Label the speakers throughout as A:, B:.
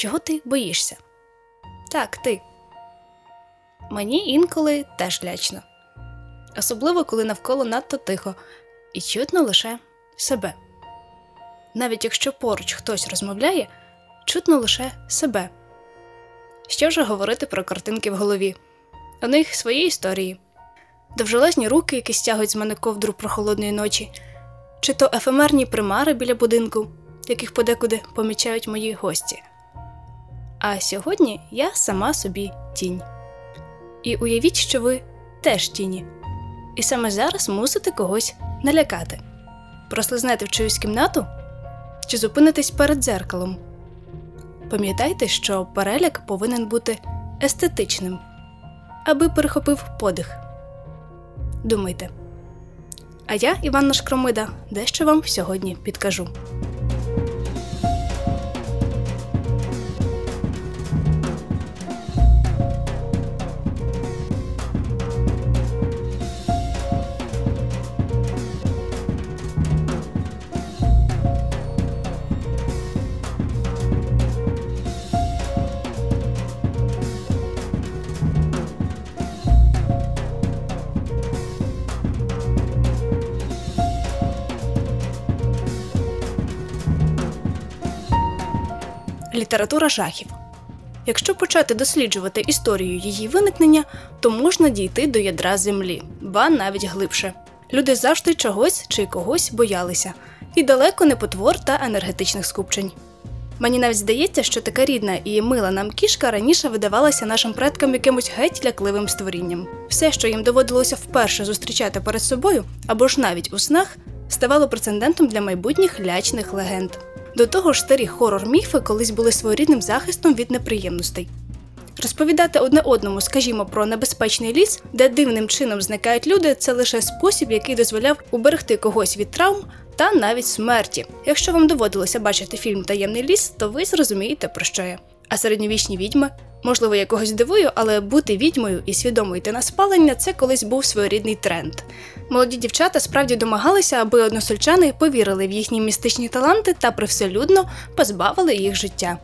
A: Чого ти боїшся? Так, ти. Мені інколи теж лячно. Особливо, коли навколо надто тихо і чутно лише себе. Навіть якщо поруч хтось розмовляє, чутно лише себе. Що вже говорити про картинки в голові? У них свої історії, довжелезні руки, які стягують з мене ковдру прохолодної ночі, чи то ефемерні примари біля будинку, яких подекуди помічають мої гості. А сьогодні я сама собі тінь. І уявіть, що ви теж тіні, і саме зараз мусите когось налякати. Прослизнете в чиюсь кімнату чи зупинитесь перед дзеркалом. Пам'ятайте, що переляк повинен бути естетичним, аби перехопив подих. Думайте. А я, Іванна Шкромида, дещо вам сьогодні підкажу. Література жахів. Якщо почати досліджувати історію її виникнення, то можна дійти до ядра землі, ба навіть глибше. Люди завжди чогось чи когось боялися, і далеко не потвор та енергетичних скупчень. Мені навіть здається, що така рідна і мила нам кішка раніше видавалася нашим предкам якимось геть лякливим створінням. Все, що їм доводилося вперше зустрічати перед собою, або ж навіть у снах, ставало прецедентом для майбутніх лячних легенд. До того ж, старі хорор-міфи колись були своєрідним захистом від неприємностей. Розповідати одне одному, скажімо, про небезпечний ліс, де дивним чином зникають люди, це лише спосіб, який дозволяв уберегти когось від травм та навіть смерті. Якщо вам доводилося бачити фільм Таємний ліс, то ви зрозумієте, про що я. А середньовічні відьми, можливо, я когось дивую, але бути відьмою і свідомо йти на спалення це колись був своєрідний тренд. Молоді дівчата справді домагалися, аби односельчани повірили в їхні містичні таланти та привселюдно позбавили їх життя.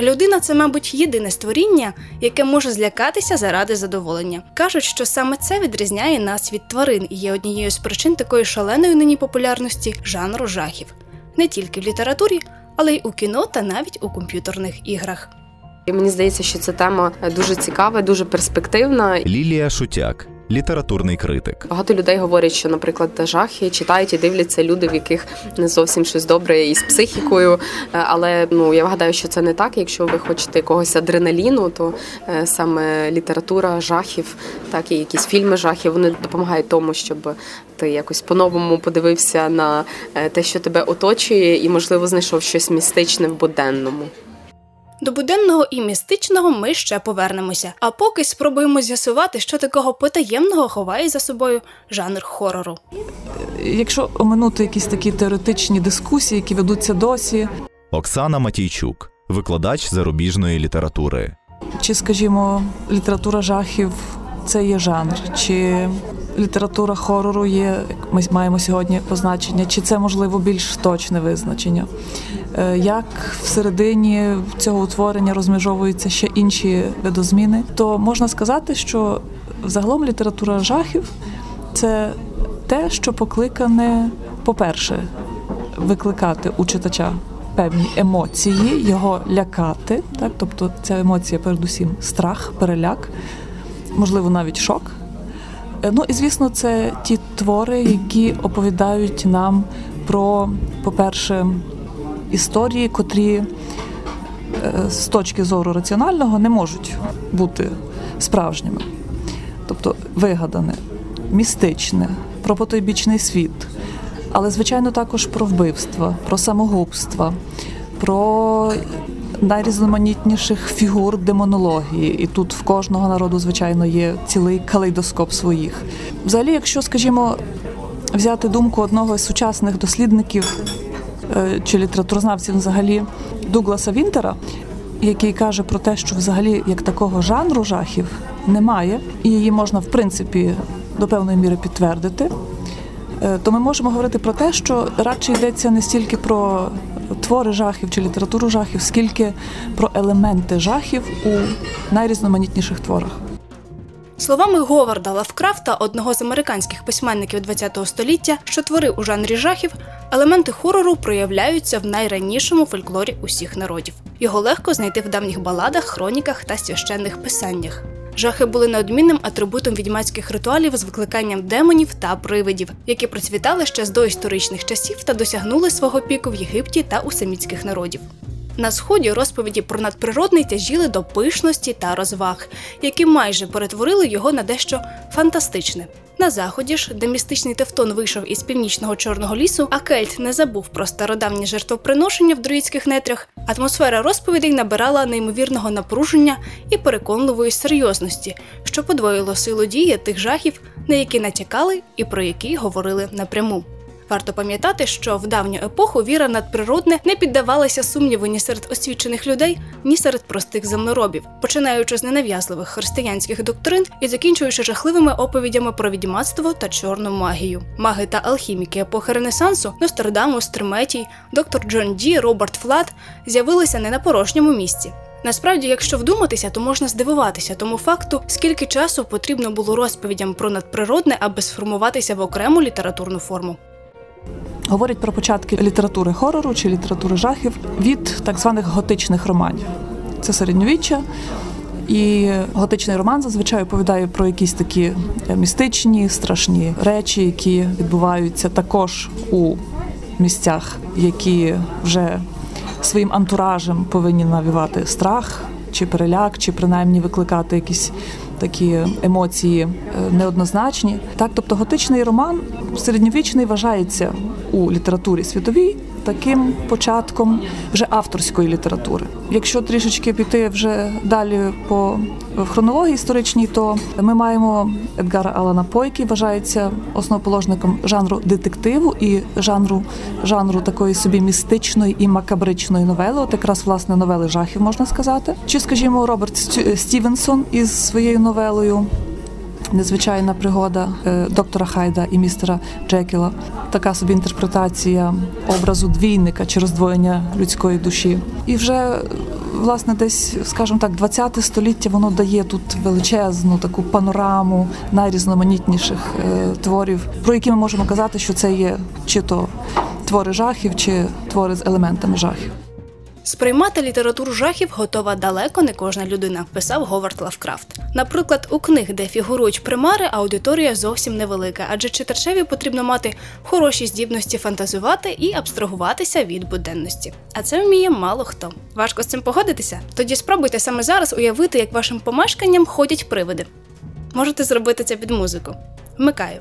A: Людина це, мабуть, єдине створіння, яке може злякатися заради задоволення. Кажуть, що саме це відрізняє нас від тварин і є однією з причин такої шаленої нині популярності жанру жахів, не тільки в літературі, але й у кіно та навіть у комп'ютерних іграх.
B: І мені здається, що ця тема дуже цікава, дуже перспективна.
C: Лілія Шутяк, літературний критик.
B: Багато людей говорять, що, наприклад, жахи читають і дивляться люди, в яких не зовсім щось добре із психікою. Е, Але ну я гадаю, що це не так. Якщо ви хочете якогось адреналіну, то е, саме література жахів, так і якісь фільми жахів, вони допомагають тому, щоб ти якось по-новому подивився на е, те, що тебе оточує, і можливо знайшов щось містичне в буденному.
A: До буденного і містичного ми ще повернемося. А поки спробуємо з'ясувати, що такого потаємного ховає за собою жанр хорору.
D: Якщо оминути якісь такі теоретичні дискусії, які ведуться досі,
C: Оксана Матійчук, викладач зарубіжної літератури.
D: чи, скажімо, література жахів це є жанр, чи література хорору є, як ми маємо сьогодні позначення, чи це можливо більш точне визначення? Е, Як всередині цього утворення розмежовуються ще інші видозміни, то можна сказати, що загалом література жахів це те, що покликане, по-перше, викликати у читача певні емоції, його лякати, так тобто ця емоція, передусім, страх, переляк, можливо, навіть шок. Е, Ну і звісно, це ті твори, які оповідають нам про, по-перше, історії, котрі е, з точки зору раціонального не можуть бути справжніми. Тобто вигадане, містичне, про потойбічний світ, але звичайно також про вбивства, про самогубства, про найрізноманітніших фігур демонології. І тут в кожного народу, звичайно, є цілий калейдоскоп своїх. Взагалі, якщо, скажімо, взяти думку одного з сучасних дослідників е, чи літературознавців взагалі Дугласа Вінтера, який каже про те, що взагалі як такого жанру жахів немає, і її можна в принципі до певної міри підтвердити, е, то ми можемо говорити про те, що радше йдеться не стільки про твори жахів чи літературу жахів, скільки про елементи жахів у найрізноманітніших творах.
A: Словами Говарда Лавкрафта, одного з американських письменників ХХ століття, що творив у жанрі жахів, елементи хорору проявляються в найранішому фольклорі усіх народів. Його легко знайти в давніх баладах, хроніках та священних писаннях. Жахи були неодмінним атрибутом відьмацьких ритуалів з викликанням демонів та привидів, які процвітали ще з доісторичних часів та досягнули свого піку в Єгипті та у семітських народів. На сході розповіді про надприродний тяжіли до пишності та розваг, які майже перетворили його на дещо фантастичне. На заході ж, де містичний Тевтон вийшов із північного чорного лісу, а Кельт не забув про стародавні жертвоприношення в друїдських нетрях, атмосфера розповідей набирала неймовірного напруження і переконливої серйозності, що подвоїло силу дії тих жахів, на які натякали і про які говорили напряму. Варто пам'ятати, що в давню епоху віра в надприродне не піддавалася сумніву ні серед освічених людей, ні серед простих земноробів, починаючи з ненав'язливих християнських доктрин і закінчуючи жахливими оповідями про відьмацтво та чорну магію. Маги та алхіміки епохи Ренесансу, Нострадамус, Тритемій, доктор Джон Ді, Роберт Флат з'явилися не на порожньому місці. Насправді, якщо вдуматися, то можна здивуватися тому факту, скільки часу потрібно було розповідям про надприродне, аби сформуватися в окрему літературну форму.
D: Говорять про початки літератури хорору чи літератури жахів від так званих готичних романів. Це середньовіччя. І готичний роман зазвичай оповідає про якісь такі містичні, страшні речі, які відбуваються також у місцях, які вже своїм антуражем повинні навівати страх чи переляк, чи принаймні викликати якісь такі емоції е, неоднозначні. Так, тобто готичний роман середньовічний вважається у літературі світовій таким початком вже авторської літератури. Якщо трішечки піти вже далі по хронології історичній, то ми маємо Едгара Алана По, який вважається основоположником жанру детективу і жанру жанру такої собі містичної і макабричної новели, от якраз власне новели жахів можна сказати. Чи, скажімо, Роберт Стівенсон із своєю новелою незвичайна пригода е, доктора Хайда і містера Джекіла. Така собі інтерпретація образу двійника чи роздвоєння людської душі. І вже власне десь, скажімо так, 20 століття воно дає тут величезну таку панораму найрізноманітніших е, творів, про які ми можемо казати, що це є чи то твори жахів, чи твори з елементами жахів.
A: Сприймати літературу жахів готова далеко не кожна людина, писав Говард Лавкрафт. Наприклад, у книг, де фігурують примари, аудиторія зовсім невелика, адже читачеві потрібно мати хороші здібності фантазувати і абстрагуватися від буденності. А це вміє мало хто. Важко з цим погодитися? Тоді спробуйте саме зараз уявити, як вашим помешканням ходять привиди. Можете зробити це під музику. Вмикаю.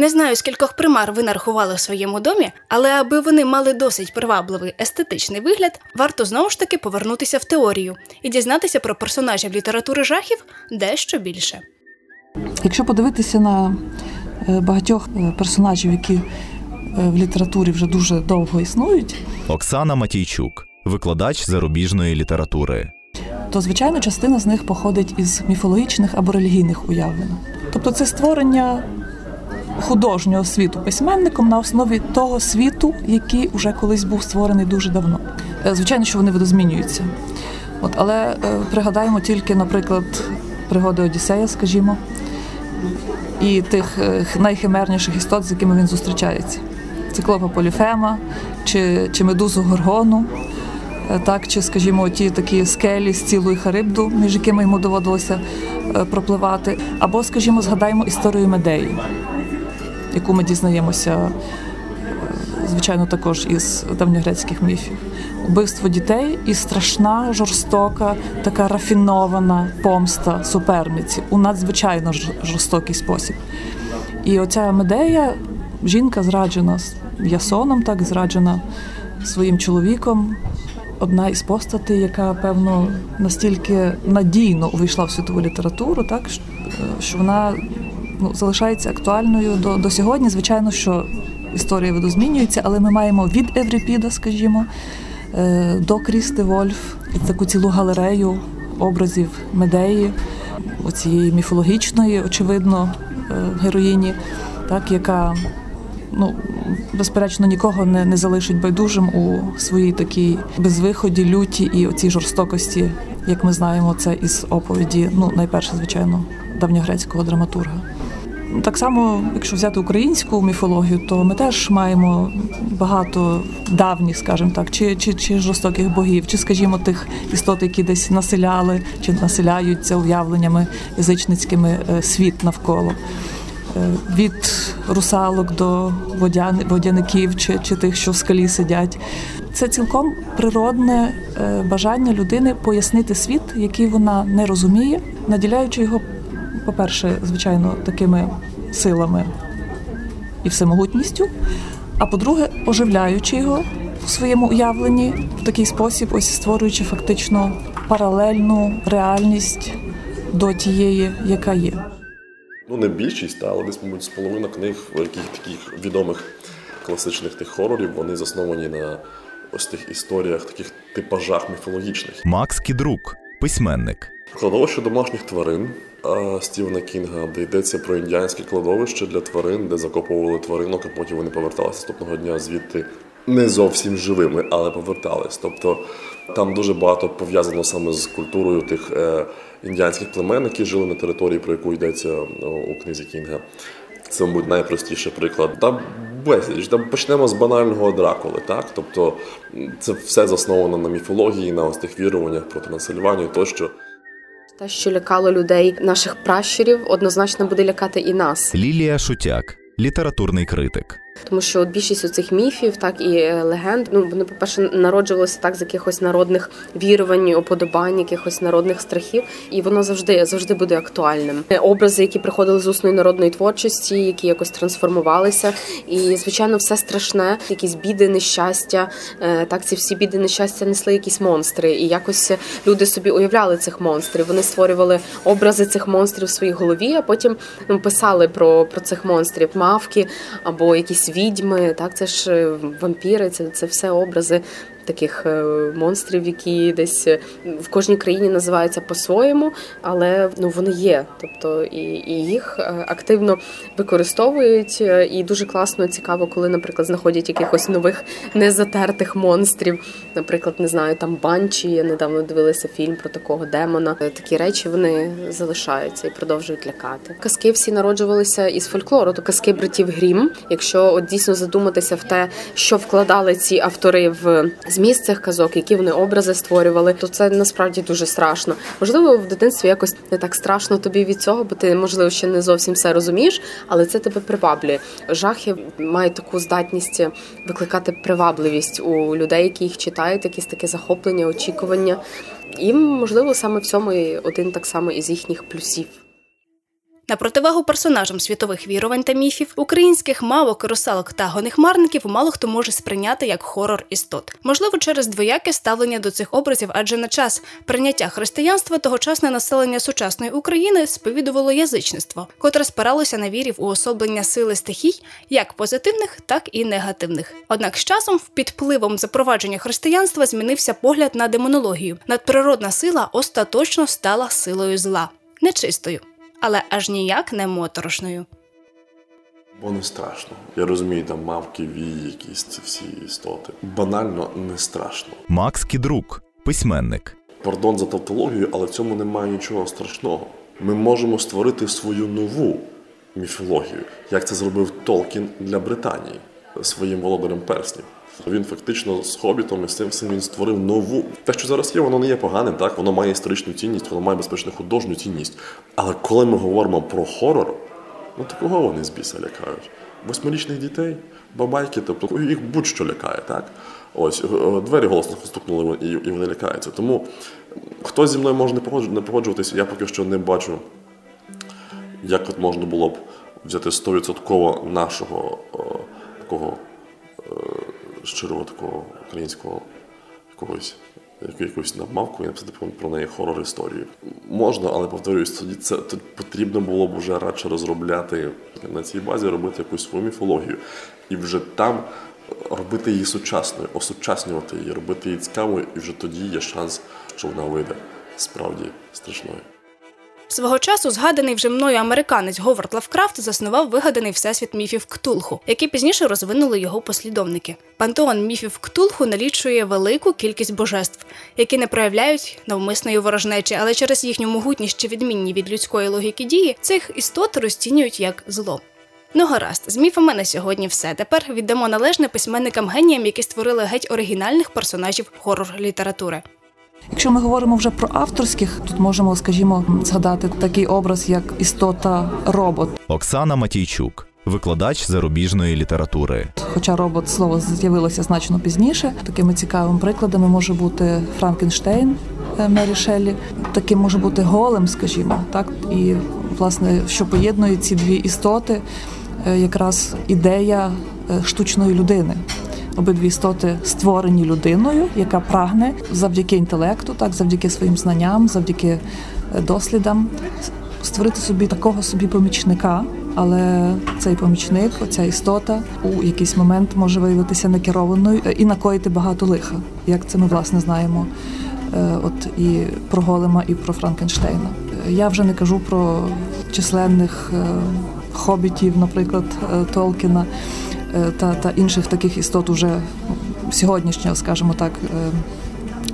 A: Не знаю, скількох примар ви нарахували в своєму домі, але аби вони мали досить привабливий естетичний вигляд, варто знову ж таки повернутися в теорію і дізнатися про персонажів літератури жахів дещо більше.
D: Якщо подивитися на е, багатьох е, персонажів, які е, в літературі вже дуже довго існують,
C: Оксана Матійчук, викладач зарубіжної літератури.
D: то звичайно частина з них походить із міфологічних або релігійних уявлень. Тобто це створення художнього світу письменником на основі того світу, який вже колись був створений дуже давно. Е, Звичайно, що вони видозмінюються. От, але е, пригадаємо тільки, наприклад, пригоди Одіссея, скажімо, і тих е, найхимерніших істот, з якими він зустрічається. Циклопа Поліфема чи, чи медузу Горгону, так, чи, скажімо, ті такі скелі з цілої Харибду, між якими йому доводилося пропливати. Або, скажімо, згадаємо історію Медеї, яку ми дізнаємося, е, звичайно, також із давньогрецьких міфів. Убивство дітей і страшна, жорстока, така рафінована помста суперниці у надзвичайно жорстокий спосіб. І оця Медея, жінка зраджена Ясоном, так зраджена своїм чоловіком. Одна із постатей, яка певно настільки надійно увійшла в світову літературу, так що- що вона ну, залишається актуальною до, до сьогодні. Звичайно, що історія видозмінюється, але ми маємо від Еврипіда, скажімо, е, до Крісти Вольф і таку цілу галерею образів Медеї, оцієї міфологічної, очевидно, е, героїні, так, яка ну, безперечно, нікого не, не залишить байдужим у своїй такій безвиході, люті і оцій жорстокості, як ми знаємо, це із оповіді, ну, найперше, звичайно, давньогрецького драматурга. Так само, якщо взяти українську міфологію, то ми теж маємо багато давніх, скажімо так, чи, чи, чи жорстоких богів, чи, скажімо, тих істот, які десь населяли чи населяються уявленнями язичницькими е, світ навколо. Е, Від русалок до водяни- водяників чи, чи тих, що в скалі сидять. Це цілком природне е, бажання людини пояснити світ, який вона не розуміє, наділяючи його, по-перше, звичайно, такими силами і всемогутністю. А по-друге, оживляючи його в своєму уявленні в такий спосіб, ось створюючи фактично паралельну реальність до тієї, яка є.
E: Ну, не більшість, та, але десь, мабуть, з половина книг яких таких відомих класичних тих хорорів, вони засновані на ось тих історіях, таких типажах міфологічних.
C: Макс Кідрук, письменник.
E: Кладовище домашніх тварин Стівена Кінга, де йдеться про індіанське кладовище для тварин, де закопували тваринок, а потім вони поверталися наступного дня звідти не зовсім живими, але повертались. Тобто там дуже багато пов'язано саме з культурою тих е, індіанських племен, які жили на території, про яку йдеться у книзі Кінга. Це, мабуть, найпростіший приклад. Та безліч. Та почнемо з банального Дракули, так? Тобто це все засновано на міфології, на ось тих віруваннях проти населювання тощо.
B: Те, що лякало людей наших пращурів, однозначно буде лякати і нас.
C: Лілія Шутяк, літературний критик.
B: Тому що от більшість цих міфів, так і е, легенд, ну вони, по-перше, народжувалися так з якихось народних вірувань, оподобань, якихось народних страхів, і воно завжди завжди буде актуальним. Е, Образи, які приходили з усної народної творчості, які якось трансформувалися, і звичайно, все страшне, якісь біди, нещастя. Е, Так, ці всі біди, нещастя несли якісь монстри, і якось люди собі уявляли цих монстрів. Вони створювали образи цих монстрів в своїй голові, а потім ну, писали про, про цих монстрів, мавки або якісь відьми. Так, це ж е, вампіри, це, це все образи таких е, монстрів, які десь е, в кожній країні називаються по-своєму, але ну вони є. Тобто і, і їх е, активно використовують. І дуже класно, цікаво, коли, наприклад, знаходять якихось нових незатертих монстрів. Наприклад, не знаю, там банчі. Я недавно дивилася фільм про такого демона. Такі речі вони залишаються і продовжують лякати. Казки всі народжувалися із фольклору, то казки братів Грім. Якщо от дійсно задуматися в те, що вкладали ці автори в зміст цих казок, які вони образи створювали, то це насправді дуже страшно. Можливо, в дитинстві якось не так страшно тобі від цього, бо ти можливо ще не зовсім все розумієш, але це тебе приваблює. Жахи мають таку здатність викликати привабливість у людей, які їх читають, якісь таке захоплення, очікування. І можливо саме в цьому один так само із їхніх плюсів.
A: На противагу персонажам світових вірувань та міфів, українських мавок, русалок та гонихмарників мало хто може сприйняти як хорор істот. Можливо, через двояке ставлення до цих образів, адже на час прийняття християнства тогочасне населення сучасної України сповідувало язичництво, котре спиралося на вірі в уособлення сили стихій, як позитивних, так і негативних. Однак з часом, під впливом запровадження християнства, змінився погляд на демонологію. Надприродна сила остаточно стала силою зла, нечистою але аж ніяк не моторошною.
E: Бо не страшно. Я розумію, там мавки, вії, якісь ці всі істоти. Банально не страшно.
C: Макс Кідрук, письменник.
E: Пардон за тавтологію, але в цьому немає нічого страшного. Ми можемо створити свою нову міфологію, як це зробив Толкін для Британії своїм володарем перснів. Він фактично з хобітом і з цим всім він створив нову. Те, що зараз є, воно не є поганим, так воно має історичну цінність, воно має безпечно художню цінність. Але коли ми говоримо про хорор, ну то кого вони з біса лякають? Восьмирічних дітей, бабайки, тобто їх будь-що лякає, так? Ось е, двері голосно стукнули і вони лякаються. Тому хтось зі мною може не погоджуватися, я поки що не бачу, як от можна було б взяти 100% нашого о, такого щирого такого українського якогось якусь намавку і написати про неї хорор історію. Можна, але повторюсь, тоді це потрібно було б вже радше розробляти на цій базі, робити якусь свою міфологію і вже там робити її сучасною, осучаснювати її, робити її цікавою, і вже тоді є шанс, що вона вийде справді страшною.
A: Свого часу згаданий вже мною американець Говард Лавкрафт заснував вигаданий всесвіт міфів Ктулху, який пізніше розвинули його послідовники. Пантеон міфів Ктулху налічує велику кількість божеств, які не проявляють навмисної ворожнечі, але через їхню могутність чи відмінні від людської логіки дії цих істот розцінюють як зло. Ну гаразд, з міфами на сьогодні все. Тепер віддамо належне письменникам геніям, які створили геть оригінальних персонажів хорор літератури.
D: Якщо ми говоримо вже про авторських, тут можемо, скажімо, згадати такий образ, як істота робот.
C: Оксана Матійчук, викладач зарубіжної літератури.
D: Хоча робот слово з'явилося значно пізніше. Такими цікавими прикладами може бути Франкенштейн е, Мері Шеллі. Таким може бути голем, скажімо, так і власне, що поєднує ці дві істоти, е, якраз ідея е, штучної людини обидві істоти створені людиною, яка прагне завдяки інтелекту, так завдяки своїм знанням, завдяки е, дослідам, створити собі такого собі помічника. Але цей помічник, оця істота, у якийсь момент може виявитися некерованою е, і накоїти багато лиха, як це ми власне знаємо. Е, от і про Голема, і про Франкенштейна. Я вже не кажу про численних хобітів, наприклад, Толкіна. Е, та та інших таких істот уже сьогоднішнього, скажімо так, е,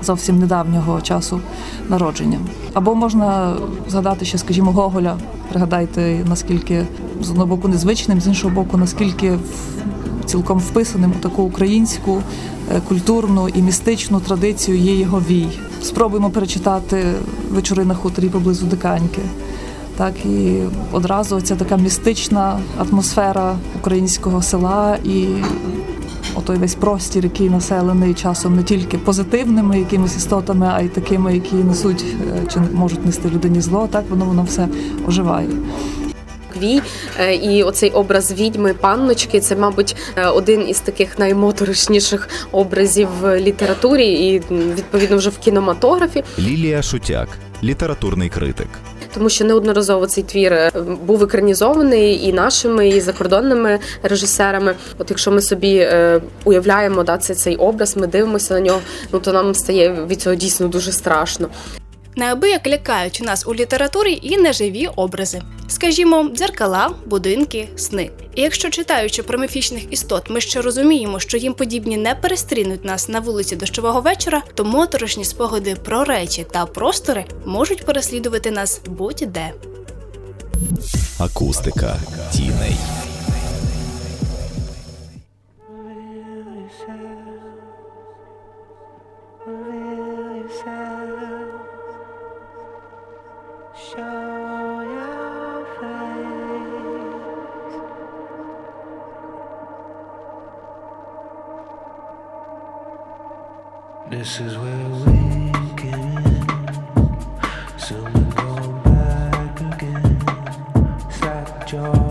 D: зовсім недавнього часу народження. Або можна згадати ще, скажімо, Гоголя. Пригадайте, наскільки з одного боку незвичним, з іншого боку, наскільки цілком вписаним у таку українську е, культурну і містичну традицію є його вій. Спробуємо перечитати вечори на хуторі поблизу Диканьки так і одразу ця така містична атмосфера українського села і отой весь простір, який населений часом не тільки позитивними якимись істотами, а й такими, які несуть е, чи можуть нести людині зло. Так воно воно все оживає.
B: Вій е, і оцей образ відьми панночки це, мабуть, е, один із таких наймоторошніших образів в літературі і відповідно вже в кінематографі.
C: Лілія Шутяк, літературний критик
B: тому що неодноразово цей твір е, був екранізований і нашими, і закордонними режисерами. От якщо ми собі е, уявляємо да, це цей образ, ми дивимося на нього, ну то нам стає від цього дійсно дуже страшно.
A: Неабияк лякають нас у літературі і неживі образи, скажімо, дзеркала, будинки, сни. І якщо читаючи про міфічних істот, ми ще розуміємо, що їм подібні не перестрінуть нас на вулиці дощового вечора, то моторошні спогади про речі та простори можуть переслідувати нас будь-де.
C: Акустика тіней.
F: This is where we came in. Soon we go back again. Stop your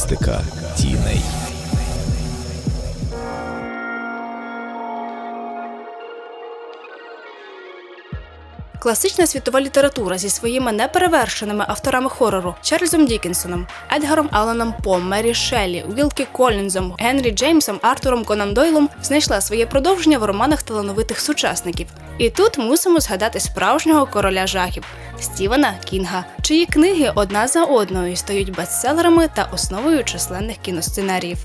C: Акустика
A: Класична світова література зі своїми неперевершеними авторами хорору Чарльзом Дікінсоном, Едгаром Алланом По, Мері Шеллі, Вілкі Коллінзом, Генрі Джеймсом, Артуром Конан Дойлом знайшла своє продовження в романах талановитих сучасників. І тут мусимо згадати справжнього короля жахів Стівена Кінга, чиї книги одна за одною стають бестселерами та основою численних кіносценаріїв.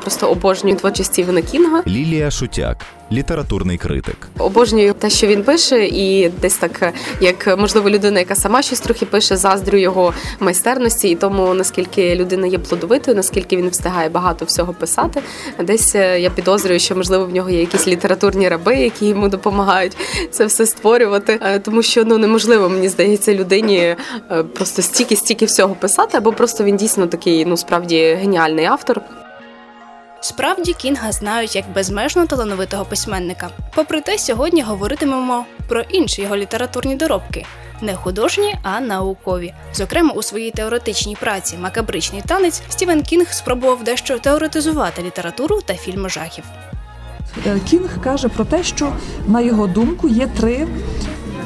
B: Просто обожнюю творчість Стівена Кінга.
C: Лілія Шутяк, літературний критик.
B: Обожнюю те, що він пише, і десь так, е, як можливо, людина, яка сама щось трохи пише, заздрю його майстерності, і тому наскільки людина є плодовитою, наскільки він встигає багато всього писати. Десь е, я підозрюю, що можливо в нього є якісь літературні раби, які йому допомагають це все створювати. Е, Тому що ну неможливо, мені здається, людині е, просто стільки стільки всього писати, або просто він дійсно такий, ну справді геніальний автор.
A: Справді Кінга знають як безмежно талановитого письменника. Попри те, сьогодні говоритимемо про інші його літературні доробки. Не художні, а наукові. Зокрема, у своїй теоретичній праці Макабричний танець Стівен Кінг спробував дещо теоретизувати літературу та фільми жахів.
D: Е, Кінг каже про те, що на його думку є три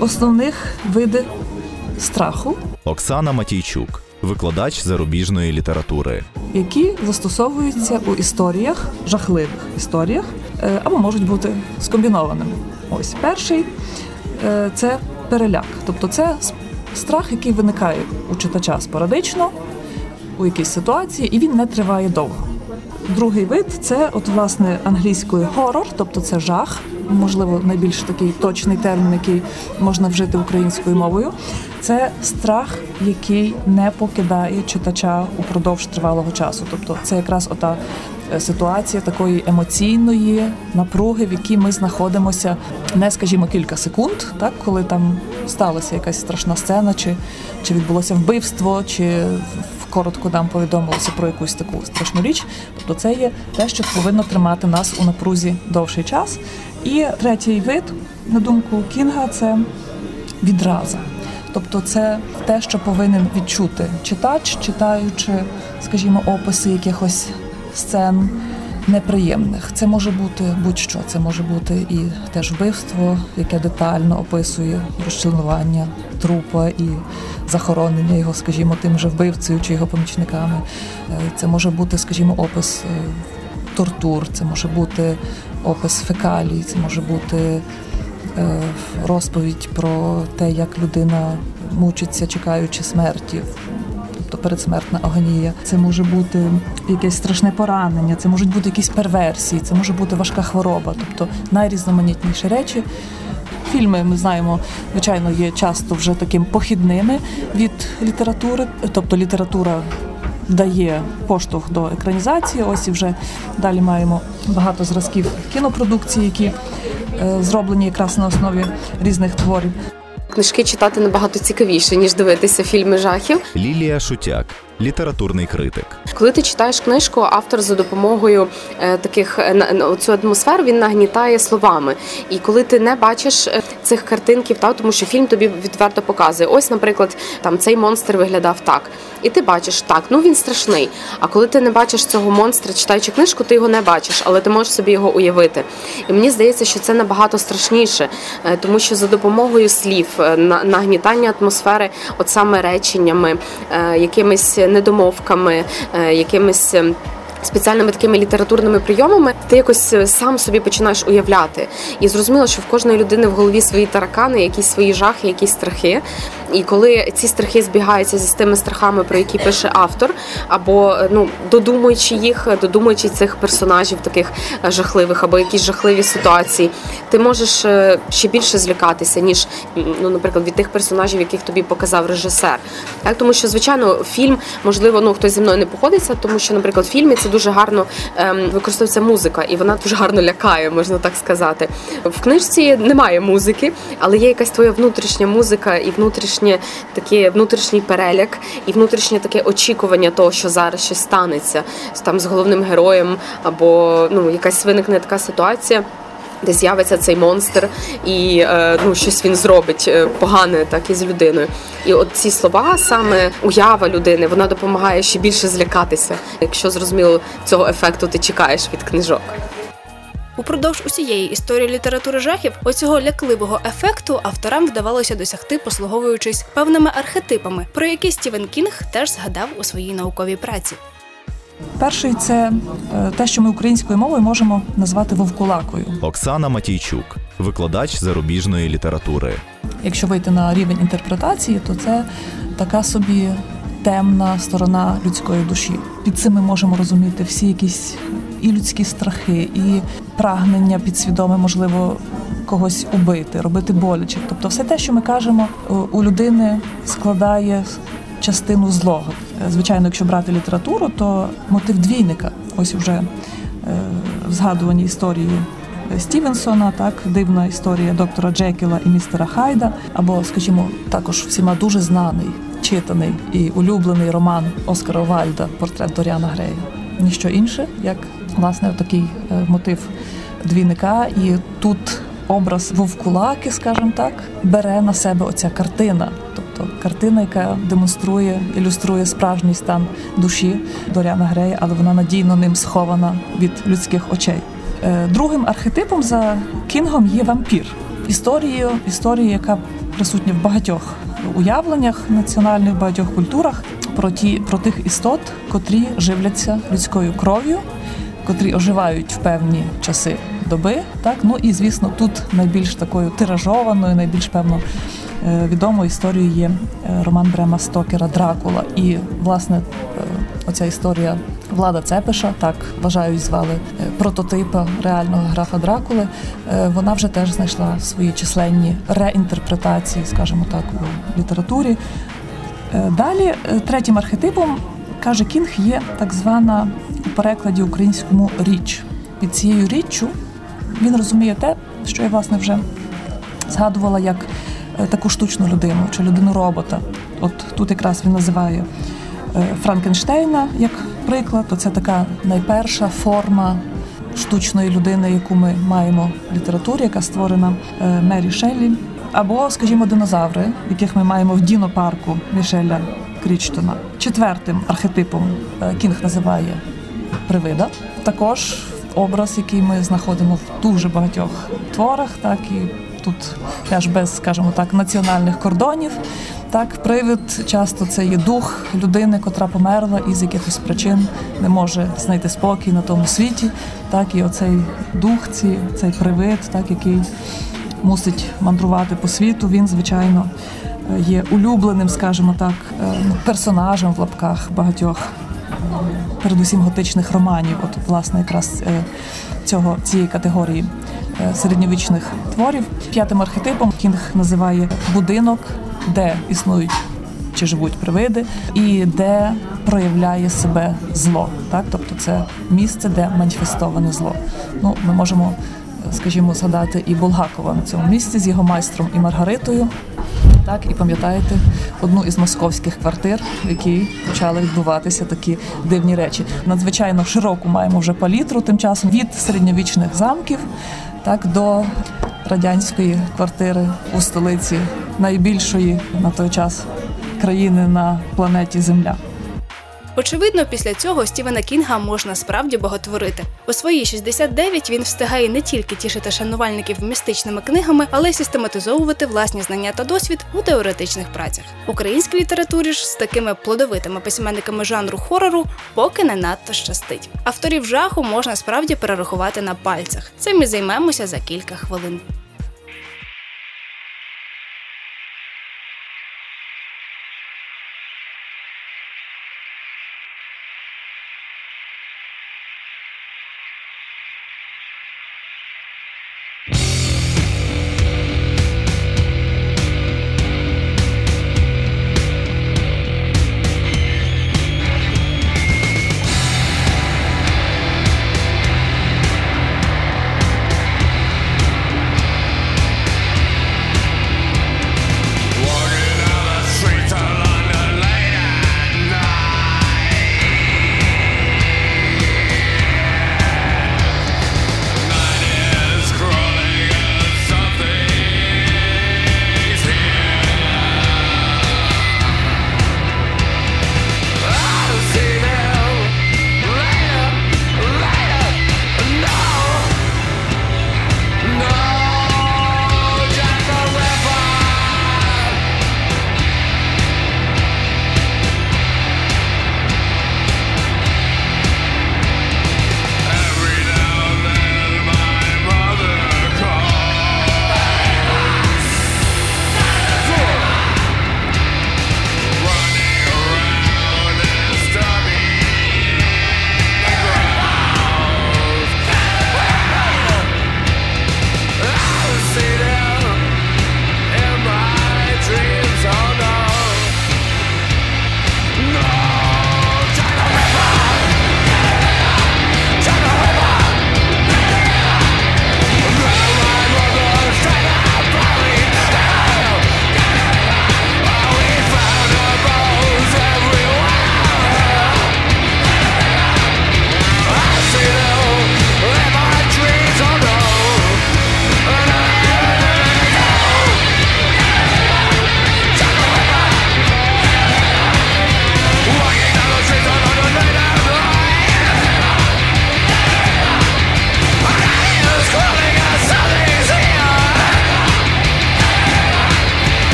D: основних види страху,
C: Оксана Матійчук, викладач зарубіжної літератури.
D: які застосовуються у історіях, жахливих історіях, е, або можуть бути скомбінованими. Ось перший е, це переляк, тобто це страх, який виникає у читача спорадично у якійсь ситуації, і він не триває довго. Другий вид це от власне англійською хорор, тобто це жах, можливо, найбільш такий точний термін, який можна вжити українською мовою. Це страх, який не покидає читача упродовж тривалого часу. Тобто, це якраз ота е, ситуація такої емоційної напруги, в якій ми знаходимося не, скажімо, кілька секунд, так коли там сталася якась страшна сцена, чи, чи відбулося вбивство, чи коротко нам повідомилося про якусь таку страшну річ. Тобто це є те, що повинно тримати нас у напрузі довший час. І третій вид, на думку Кінга, це відраза. Тобто це те, що повинен відчути читач, читаючи, скажімо, описи якихось сцен неприємних. Це може бути будь-що. Це може бути і теж вбивство, яке детально описує розчленування трупа і захоронення його, скажімо, тим же вбивцею чи його помічниками. Е, Це може бути, скажімо, опис е, тортур, це може бути опис фекалій, це може бути е, розповідь про те, як людина мучиться, чекаючи смерті. Тобто передсмертна агонія. Це може бути якесь страшне поранення, це можуть бути якісь перверсії, це може бути важка хвороба, тобто найрізноманітніші речі. Фільми ми знаємо, звичайно, є часто вже таким похідними від літератури, тобто література дає поштовх до екранізації. Ось і вже далі маємо багато зразків кінопродукції, які е, зроблені якраз на основі різних творів.
B: Книжки читати набагато цікавіше, ніж дивитися фільми жахів.
C: Лілія Шутяк, літературний критик.
B: Коли ти читаєш книжку, автор за допомогою е, таких е, цю атмосферу він нагнітає словами. І коли ти не бачиш е, цих картинків, та тому що фільм тобі відверто показує. Ось, наприклад, там цей монстр виглядав так. І ти бачиш так, ну він страшний. А коли ти не бачиш цього монстра, читаючи книжку, ти його не бачиш, але ти можеш собі його уявити. І мені здається, що це набагато страшніше, тому що за допомогою слів, нагнітання атмосфери, от саме реченнями, якимись недомовками, е, якимись. Спеціальними такими літературними прийомами ти якось е, сам собі починаєш уявляти. І зрозуміло, що в кожної людини в голові свої таракани, якісь свої жахи, якісь страхи. І коли ці страхи збігаються зі тими страхами, про які пише автор, або е, ну додумуючи їх, додумуючи цих персонажів таких е, жахливих, або якісь жахливі ситуації, ти можеш ще більше злякатися, ніж ну, наприклад, від тих персонажів, яких тобі показав режисер. Так, тому що, звичайно, фільм, можливо, ну хтось зі мною не походиться, тому що, наприклад, в фільмі це дуже гарно ем, використовується музика, і вона дуже гарно лякає, можна так сказати. В книжці немає музики, але є якась твоя внутрішня музика і внутрішнє таке внутрішній переляк, і внутрішнє таке очікування того, що зараз щось станеться там з головним героєм, або ну якась виникне така ситуація. Де з'явиться цей монстр, і е, ну щось він зробить е, погане, так і з людиною. І от ці слова, саме уява людини, вона допомагає ще більше злякатися, якщо зрозуміло цього ефекту ти чекаєш від книжок.
A: Упродовж усієї історії літератури жахів оцього лякливого ефекту авторам вдавалося досягти, послуговуючись певними архетипами, про які Стівен Кінг теж згадав у своїй науковій праці.
D: Перший це е, те, що ми українською мовою можемо назвати вовкулакою.
C: Оксана Матійчук, викладач зарубіжної літератури.
D: Якщо вийти на рівень інтерпретації, то це така собі темна сторона людської душі. Під цим ми можемо розуміти всі якісь і людські страхи, і прагнення підсвідоме, можливо, когось убити, робити боляче. Тобто, все те, що ми кажемо, е, у людини складає частину злого. Е, Звичайно, якщо брати літературу, то мотив двійника, ось уже е, в згадуваній історії Стівенсона, так дивна історія доктора Джекіла і містера Хайда, або, скажімо, також всіма дуже знаний, читаний і улюблений роман Оскара Вальда Портрет Доріана Грея. Ніщо інше, як власне такий е, мотив двійника, і тут образ вовкулаки, скажімо так, бере на себе оця картина. Тобто картина, яка демонструє, ілюструє справжній стан душі Доріана Грея, але вона надійно ним схована від людських очей. Е, Другим архетипом за Кінгом є вампір. Історією, історія, яка присутня в багатьох уявленнях національних, багатьох культурах про ті про тих істот, котрі живляться людською кров'ю, котрі оживають в певні часи доби. Так ну і звісно, тут найбільш такою тиражованою, найбільш певно е, відомою історією є е, роман Брема Стокера Дракула. І власне е, оця історія Влада Цепиша, так вважають, звали прототипа реального графа Дракули. Вона вже теж знайшла свої численні реінтерпретації, скажімо так, у літературі. Далі третім архетипом каже Кінг є так звана у перекладі українському річ. Під цією річчю він розуміє те, що я власне вже згадувала як е, таку штучну людину чи людину робота. От тут якраз він називає е, Франкенштейна як приклад, це така найперша форма штучної людини, яку ми маємо в літературі, яка створена е, Мері Шеллі. Або, скажімо, динозаври, яких ми маємо в дінопарку Мішеля Крічтона. Четвертим архетипом Кінг називає привида. Також образ, який ми знаходимо в дуже багатьох творах, так і тут теж без, скажімо так, національних кордонів. Так, привид часто це є дух людини, котра померла і з якихось причин не може знайти спокій на тому світі. Так, і оцей дух, ці, цей привид, так, який мусить мандрувати по світу, він, звичайно, е, є улюбленим, скажімо так, е, ну, персонажем в лапках багатьох передусім готичних романів, от власне якраз е, цього цієї категорії е, середньовічних творів. П'ятим архетипом Кінг називає будинок, де існують чи живуть привиди, і де проявляє себе зло. Так, тобто це місце, де маніфестоване зло. Ну, ми можемо, е, скажімо, згадати і Булгакова на цьому місці з його майстром і Маргаритою. Так, і пам'ятаєте одну із московських квартир, в якій почали відбуватися такі дивні речі. Надзвичайно широку маємо вже палітру тим часом від середньовічних замків так до радянської квартири у столиці найбільшої на той час країни на планеті Земля.
A: Очевидно, після цього Стівена Кінга можна справді боготворити. У свої 69 він встигає не тільки тішити шанувальників містичними книгами, але й систематизовувати власні знання та досвід у теоретичних працях. Українській літературі ж з такими плодовитими письменниками жанру хорору поки не надто щастить. Авторів жаху можна справді перерахувати на пальцях. Цим і займемося за кілька хвилин.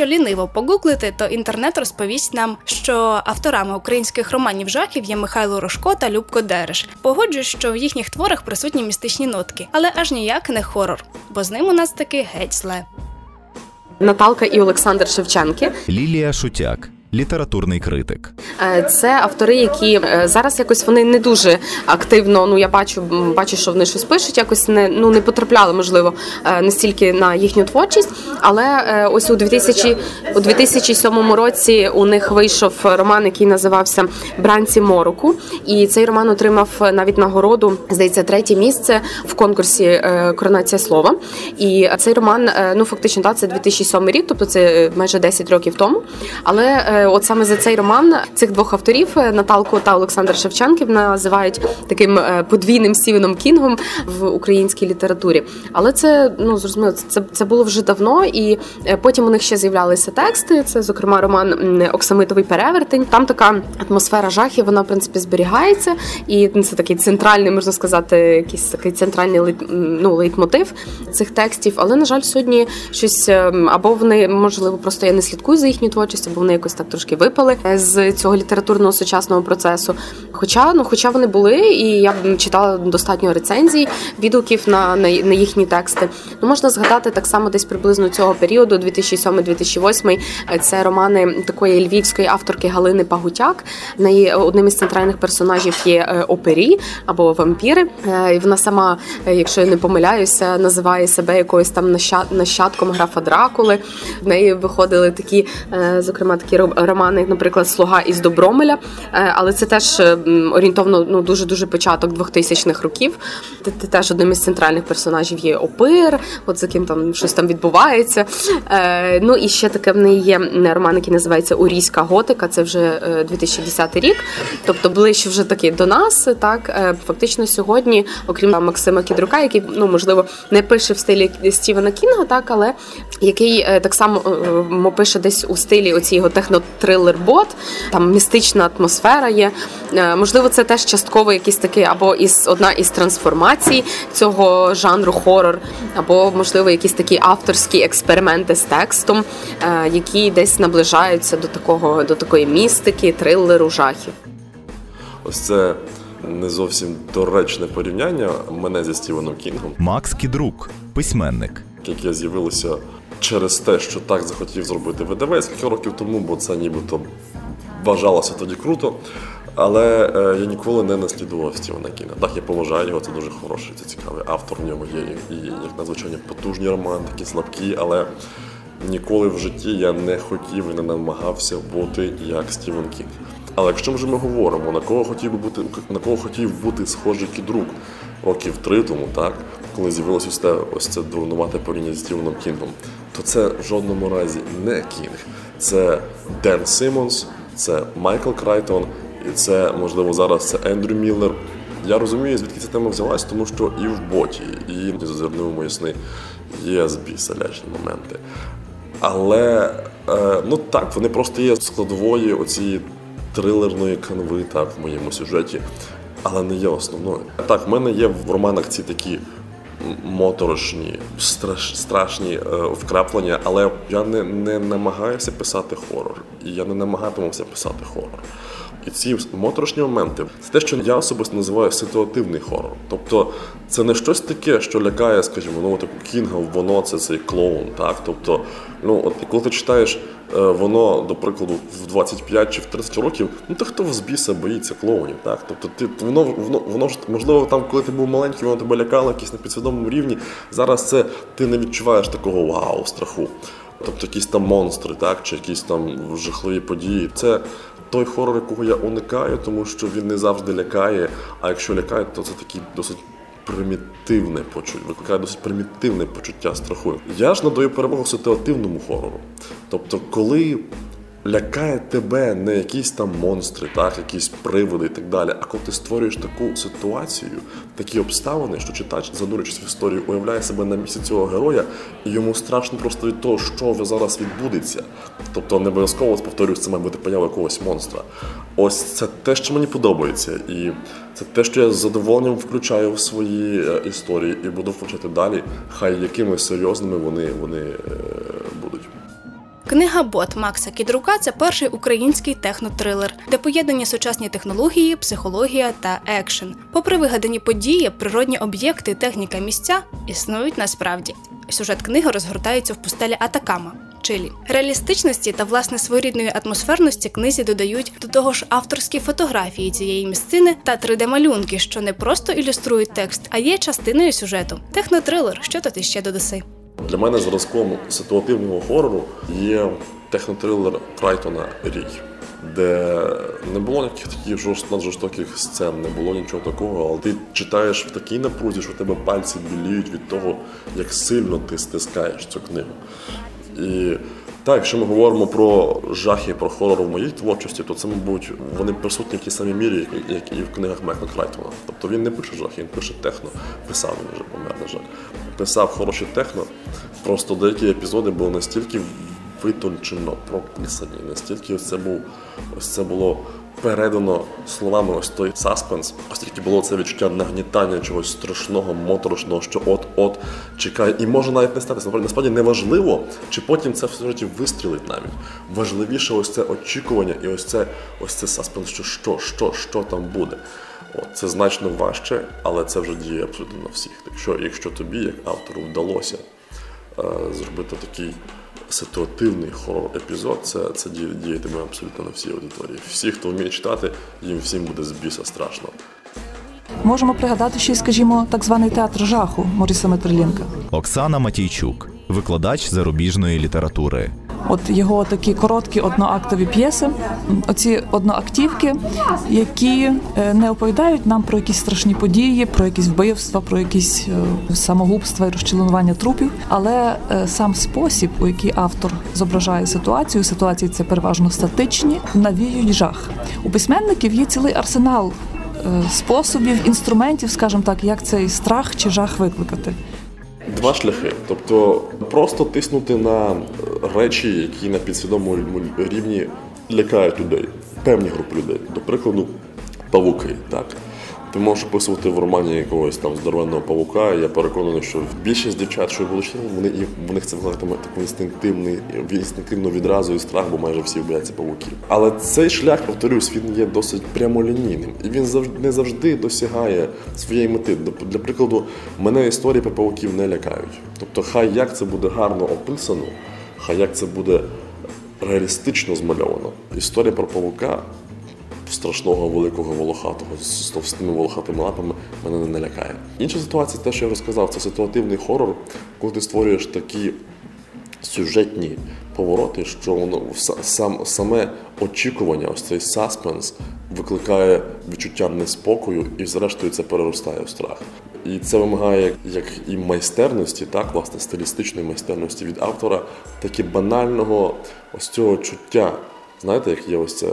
A: Якщо ліниво погуглити, то інтернет розповість нам, що авторами українських романів жахів є Михайло Рожко та Любко Дереш. Погоджуюсь, що в їхніх творах присутні містичні нотки, але аж ніяк не хорор, бо з ним у нас таки геть зле.
B: Наталка і Олександр Шевченки.
C: Лілія Шутяк, літературний критик.
B: Е, Це автори, які е, зараз якось вони не дуже активно. Ну я бачу, бачу, що вони щось пишуть, якось не ну не потрапляли, можливо, е, настільки на їхню творчість. Але ось у 2000, у 2007 році у них вийшов роман, який називався Бранці Мороку. І цей роман отримав навіть нагороду, здається, третє місце в конкурсі Коронація слова. І цей роман, ну фактично, да, це 2007 рік, тобто це майже 10 років тому. Але от саме за цей роман цих двох авторів е, Наталку та Олександр Шевченків називають таким е, подвійним Стівеном Кінгом в українській літературі. Але це ну зрозуміло, це, це було вже давно, і е, потім у них ще з'являлися тексти. Це, зокрема, роман Оксамитовий перевертень. Там така атмосфера жахів, вона в принципі зберігається, і це такий центральний, можна сказати, якийсь такий центральний ну, лейтмотив цих текстів. Але на жаль, сьогодні щось ем, або вони можливо просто я не слідкую за їхню творчість, або вони якось так трошки випали з цього літературного сучасного процесу. Хоча ну, хоча вони були, і я б читала достатньо рецензій, відгуків на, на, на їхні тексти. Ну можна згадати так само десь приблизно цього періоду, 2007-2008, е, Це романи такої львівської авторки Галини Пагутяк. Неї одним із центральних персонажів є е, опері або вампіри. Е, І вона сама, е, якщо я не помиляюся, називає себе якоюсь там наща- нащадком графа Дракули. В неї виходили такі, зокрема, такі романи, наприклад, Слуга із Добромеля. Е, Але це теж е, орієнтовно ну дуже дуже початок 2000-х років. Т- Теж одним із центральних персонажів є опир, от з яким там щось там відбувається. Е, Ну і ще таке в неї є роман, який називається Урійська готика. Це вже е, 2010 рік. Тобто ближче вже таки до нас. Так фактично сьогодні, окрім Максима Кідрука, який ну можливо не пише в стилі Стівена Кінга, так але який так само пише десь у стилі оці його технотрилер-бот, там містична атмосфера є. Е, Можливо, це теж частково якийсь такий або із одна із трансформацій цього жанру хорор, або можливо якісь такі авторські експерименти з текстом, е, які десь наближаються до такого до такої містики, трилеру, жахів.
E: Ось це не зовсім доречне порівняння мене зі Стівеном Кінгом,
C: Макс Кідрук, письменник.
E: яке з'явилося через те, що так захотів зробити видавець кілька років тому, бо це нібито вважалося тоді круто. Але е, я ніколи не наслідував Стівена Кінга. Так, я поважаю його, це дуже хороший, це цікавий автор. В ньому є і, як надзвичайно потужні романи, такі слабкі, але ніколи в житті я не хотів і не намагався бути як Стівен Кінг. Але якщо вже ми говоримо, на кого хотів би бути, на кого хотів бути схожий Кідрук років три тому, так, коли з'явилося ось це дурнувате порівняння з Стівеном Кінгом, то це в жодному разі не Кінг. Це Ден Сіммонс, це Майкл Крайтон, і це, можливо, зараз це Ендрю Міллер. Я розумію, звідки ця тема взялась, тому що і в "Боті", і "Зазирни у мої сни" є з біса лячні моменти. Але е, ну так, вони просто є складовою оцієї трилерної канви так, в моєму сюжеті, але не є основною. Так, в мене є в романах ці такі моторошні, страш, страшні е, вкраплення, але я не, не намагаюся писати хорор. І я не намагатимуся писати хорор. І ці моторошні моменти це те, що я особисто називаю ситуативний хорор. Тобто це не щось таке, що лякає, скажімо, ну от як у Кінга воно це цей клоун. Так? Тобто, ну от коли ти читаєш е, воно, до прикладу, в 25 чи в 30 років, ну то хто з біса боїться клоунів, так? Тобто ти воно воно воно ж можливо там, коли ти був маленький, воно тебе лякало якісь на підсвідомому рівні. Зараз це ти не відчуваєш такого вау, страху. Тобто якісь там монстри, так, чи якісь там жахливі події. Це той хорор, якого я уникаю, тому що він не завжди лякає. А якщо лякає, то це такий досить примітивне почуття, викликає досить примітивне почуття страху. Я ж надаю перемогу ситуативному хорору. Тобто, коли лякає тебе не якісь там монстри, так, якісь приводи і так далі. А коли ти створюєш таку ситуацію, такі обставини, що читач, занурюючись в історію, уявляє себе на місці цього героя, і йому страшно просто від того, що зараз відбудеться. Тобто не обов'язково повторюсь, це має бути поява якогось монстра. Ось це те, що мені подобається, і це те, що я з задоволенням включаю в свої е, історії і буду включати далі. Хай якими серйозними вони, вони е, будуть.
A: Книга Бот Макса Кідрука це перший український технотрилер, де поєднані сучасні технології, психологія та екшен. Попри вигадані події, природні об'єкти, техніка місця існують насправді. Сюжет книги розгортається в пустелі Атакама. Чилі реалістичності та власне своєрідної атмосферності книзі додають до того ж авторські фотографії цієї місцини та 3D-малюнки, що не просто ілюструють текст, а є частиною сюжету. Технотрилер, що тут іще додаси.
E: Для мене зразком ситуативного хорору є технотрилер Крайтона Рій, де не було ніяких таких жорстоких сцен, не було нічого такого, але ти читаєш в такій напрузі, що в тебе пальці біліють від того, як сильно ти стискаєш цю книгу. І так, якщо ми говоримо про жахи, про хорор в моїй творчості, то це, мабуть, вони присутні в тій самій мірі, як- і в книгах Майкла Крайтона. Тобто він не пише жахи, він пише техно. Писав він вже помер, на жаль. Писав хороші техно. Просто деякі епізоди були настільки витончено прописані, настільки це був ось це було передано словами ось той саспенс, оскільки було це відчуття нагнітання чогось страшного, моторошного, що от-от чекає, і може навіть не статися. Насправді- Насправді не важливо, чи потім це в сюжеті вистрілить навіть. Важливіше ось це очікування і ось це ось це саспенс, що що, що, що там буде. От, це значно важче, але це вже діє абсолютно на всіх. Якщо, якщо тобі, як автору, вдалося е, зробити такий ситуативний хорор-епізод, це, це діятиме абсолютно на всій аудиторії. Всі, хто вміє читати, їм всім буде з біса страшно.
D: Можемо пригадати ще й, скажімо, так званий театр жаху Моріса Метерлінка.
C: Оксана Матійчук, викладач зарубіжної літератури.
D: От його такі короткі одноактові п'єси, оці одноактівки, які е, не оповідають нам про якісь страшні події, про якісь вбивства, про якісь е, самогубства і розчленування трупів. Але е, сам спосіб, у який автор зображає ситуацію, ситуації це переважно статичні, навіюють жах. У письменників є цілий арсенал способів, інструментів, скажімо так, як цей страх чи жах викликати.
E: Два шляхи. Тобто просто тиснути на речі, які на підсвідомому рівні лякають людей, певні групи людей. До прикладу, павуки. Так? Ти можеш описувати в романі якогось там здоровенного павука. Я переконаний, що більшість дівчат, що читали, вони і в них це викликатиме таку інстинктивний інстинктивну відразу і страх, бо майже всі бояться павуків. Але цей шлях, повторюсь, він є досить прямолінійним, і він завжди не завжди досягає своєї мети. Для прикладу, мене історії про павуків не лякають. Тобто, хай як це буде гарно описано, хай як це буде реалістично змальовано. Історія про павука страшного великого волохатого з товстими волохатими лапами мене не лякає. Інша ситуація, те, що я розказав, це ситуативний хорор, коли ти створюєш такі сюжетні повороти, що воно сам саме очікування, ось цей саспенс викликає відчуття неспокою, і зрештою це переростає в страх. І це вимагає як, і майстерності, так, власне, стилістичної майстерності від автора, так і банального ось цього чуття. Знаєте, як є ось це.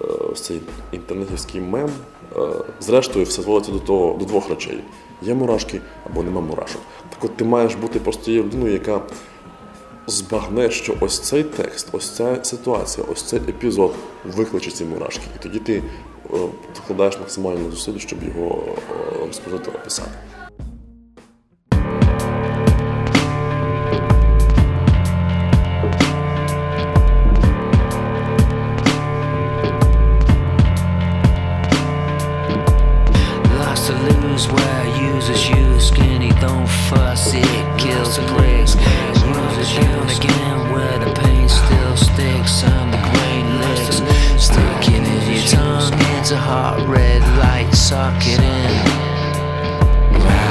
E: Е, е, ось цей інтернетівський мем. е, Зрештою, все зводиться до того до двох речей: є мурашки або нема мурашок. Так от ти маєш бути просто людиною, яка збагне, що ось цей текст, ось ця ситуація, ось цей епізод викличе ці мурашки. І тоді ти е, докладаєш максимально зусиль, щоб його е, розказати, описати.
F: It kills pricks. Uses you again where the pain still sticks on the grain licks. Sticking in your tongue into hot red light, suck it in.
G: Right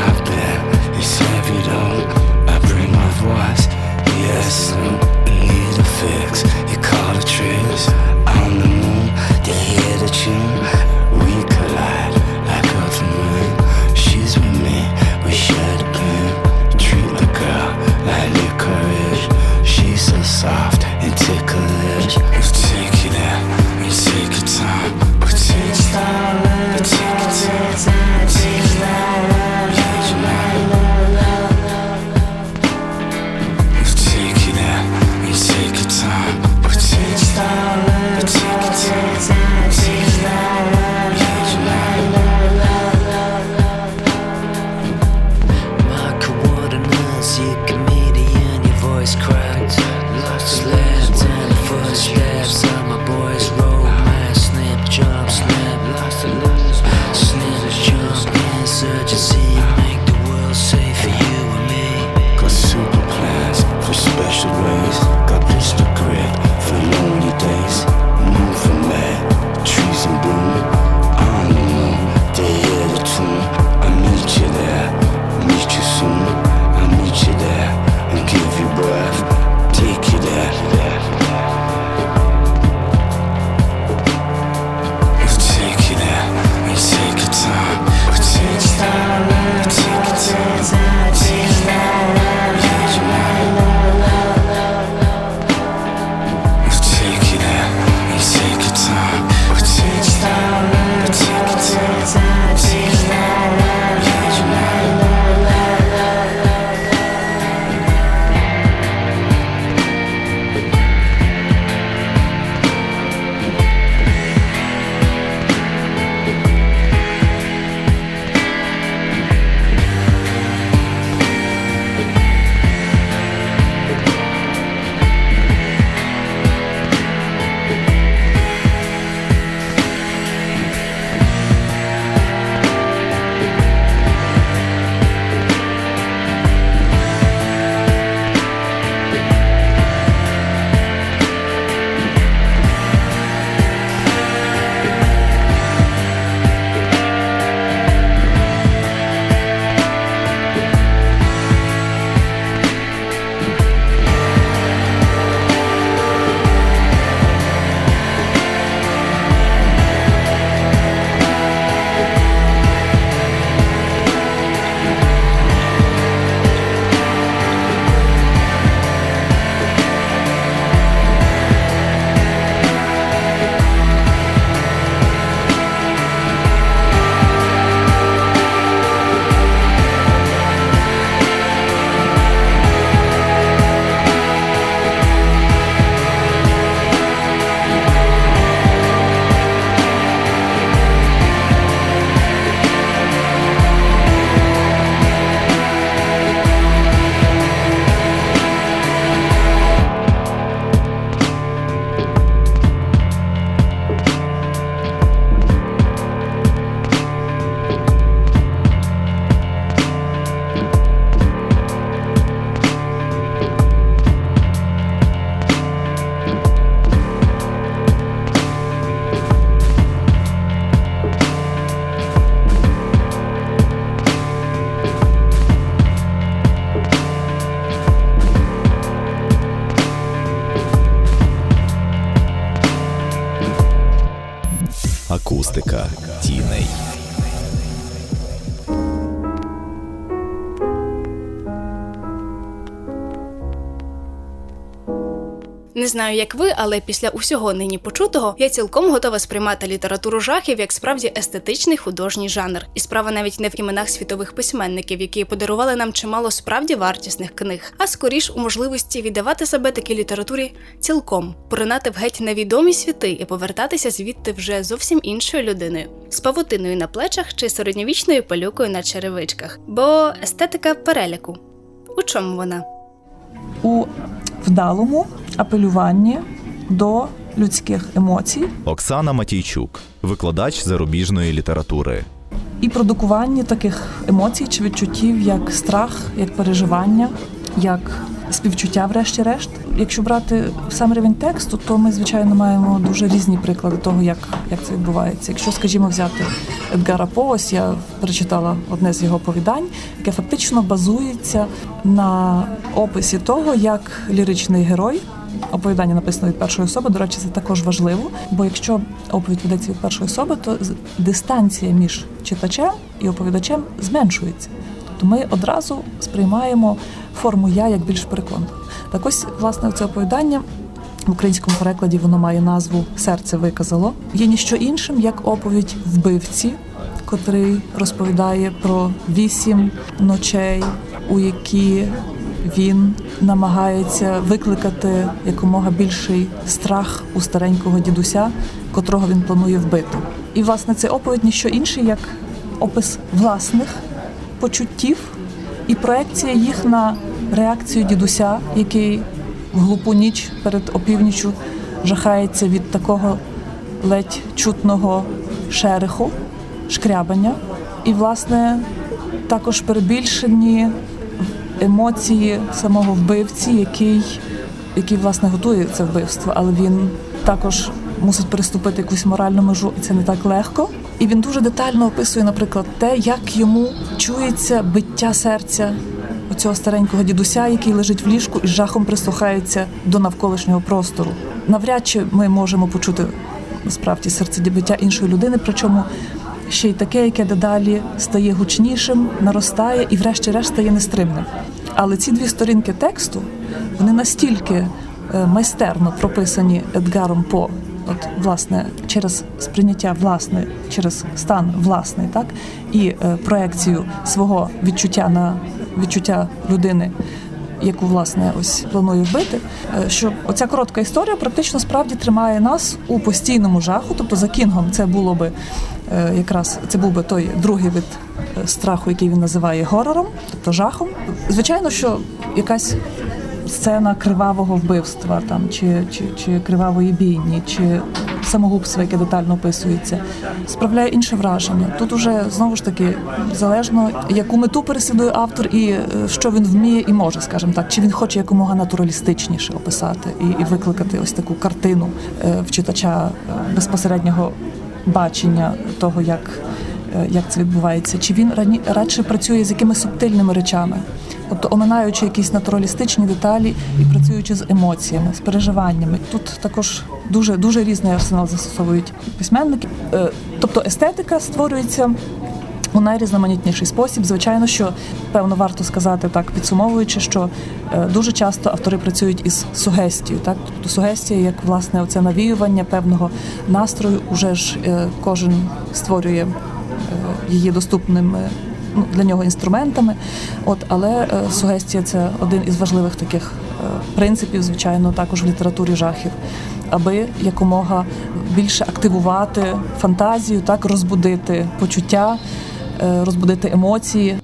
C: Акустика
A: Не знаю, як ви, але після усього нині почутого я цілком готова сприймати літературу жахів як справді естетичний художній жанр. І справа навіть не в іменах світових письменників, які подарували нам чимало справді вартісних книг, а скоріш у можливості віддавати себе такій літературі цілком, поринати в геть невідомі світи і повертатися звідти вже зовсім іншою людиною, з павутиною на плечах чи середньовічною пилюкою на черевичках. Бо естетика переляку. У чому вона?
D: У вдалому апелюванні до людських емоцій
C: Оксана Матійчук, викладач зарубіжної літератури.
D: і продукуванні таких емоцій чи відчуттів, як страх, як переживання, як співчуття, врешті-решт. Якщо брати сам рівень тексту, то ми звичайно маємо дуже різні приклади того, як, як це відбувається. Якщо, скажімо, взяти Едгара По, ось я перечитала одне з його оповідань, яке фактично базується на описі того, як ліричний герой. Оповідання написано від першої особи. До речі, це також важливо, бо якщо оповідь ведеться від першої особи, то дистанція між читачем і оповідачем зменшується. Тобто ми одразу сприймаємо форму я як більш переконливу. Так ось, власне, це оповідання в українському перекладі воно має назву Серце виказало. Є ніщо іншим, як оповідь вбивці, котрий розповідає про вісім ночей, у які він намагається викликати якомога більший страх у старенького дідуся, котрого він планує вбити. І власне це оповідь ніщо інше, як опис власних почуттів і проекція їх на реакцію дідуся, який в глупу ніч перед опівнічю жахається від такого ледь чутного шереху, шкрябання. І, власне, також перебільшені емоції самого вбивці, який, який власне готує це вбивство, але він також мусить переступити якусь моральну межу, і це не так легко. І він дуже детально описує, наприклад, те, як йому чується биття серця оцього старенького дідуся, який лежить в ліжку і жахом прислухається до навколишнього простору. Навряд чи ми можемо почути насправді серцебиття іншої людини, причому ще й таке, яке дедалі стає гучнішим, наростає і, врешті-решт, стає нестримним. Але ці дві сторінки тексту вони настільки е, майстерно прописані Едгаром По, от власне через сприйняття власне, через стан власний, так і е, проекцію свого відчуття на відчуття людини. Яку власне ось планує вбити, е, що оця коротка історія практично справді тримає нас у постійному жаху. Тобто за Кінгом це було би е, якраз це був би той другий вид е, страху, який він називає горором, тобто жахом. Звичайно, що якась сцена кривавого вбивства там чи, чи, чи кривавої бійні, чи самогубства, яке детально описується, справляє інше враження. Тут уже знову ж таки залежно, яку мету переслідує автор і е, що він вміє і може, скажімо так, чи він хоче якомога натуралістичніше описати і, і викликати ось таку картину е, в читача е, безпосереднього бачення того, як як це відбувається, чи він рані радше працює з якимись субтильними речами, тобто оминаючи якісь натуралістичні деталі і працюючи з емоціями, з переживаннями. Тут також дуже дуже різний арсенал застосовують письменники. Е, Тобто естетика створюється. У найрізноманітніший спосіб, звичайно, що певно варто сказати так, підсумовуючи, що е, дуже часто автори працюють із сугестією. Так, тобто сугестія, як власне оце навіювання певного настрою, уже ж е, кожен створює її доступними ну, для нього інструментами. От, але е, сугестія це один із важливих таких е, принципів, звичайно, також в літературі жахів, аби якомога більше активувати фантазію, так розбудити почуття, е, розбудити емоції.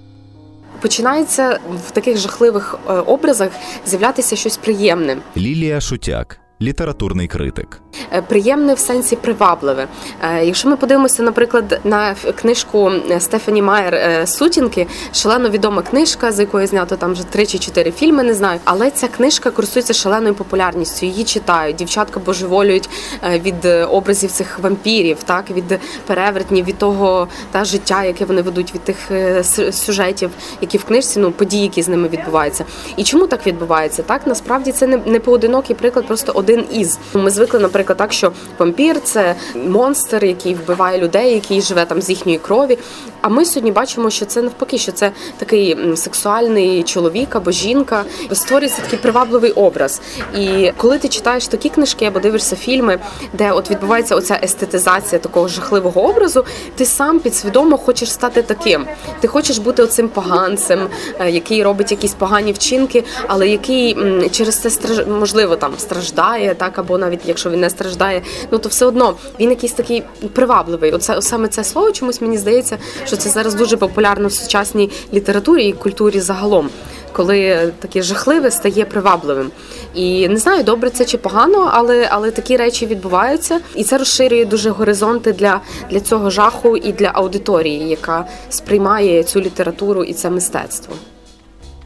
B: Починається в таких жахливих образах з'являтися щось приємне.
C: Лілія Шутяк, літературний критик.
B: Е, приємне в сенсі привабливе. Е, Якщо ми подивимося, наприклад, на книжку Стефані Майер е, Сутінки, шалено відома книжка, з якої знято там вже три чи чотири фільми, не знаю. Але ця книжка користується шаленою популярністю. Її читають. Дівчатка божеволюють е, від е, образів цих вампірів, так від перевертнів, від того та життя, яке вони ведуть, від тих е, сюжетів, які в книжці, ну події, які з ними відбуваються. І чому так відбувається? Так насправді це не поодинокий приклад, просто один із. Ми звикли, наприклад. так, що вампір це монстр, який вбиває людей, який живе там з їхньої крові. А ми сьогодні бачимо, що це навпаки, що це такий сексуальний чоловік або жінка, створюється такий привабливий образ. І коли ти читаєш такі книжки або дивишся фільми, де от відбувається оця естетизація такого жахливого образу, ти сам підсвідомо хочеш стати таким. Ти хочеш бути оцим поганцем, е, який робить якісь погані вчинки, але який через це можливо там страждає, так або навіть якщо він не страждає, ну то все одно він якийсь такий привабливий. Оце саме це слово чомусь мені здається, що це зараз дуже популярно в сучасній літературі і культурі загалом. Коли таке жахливе стає привабливим, і не знаю, добре це чи погано, але але такі речі відбуваються, і це розширює дуже горизонти для, для цього жаху і для аудиторії, яка сприймає цю літературу і це мистецтво.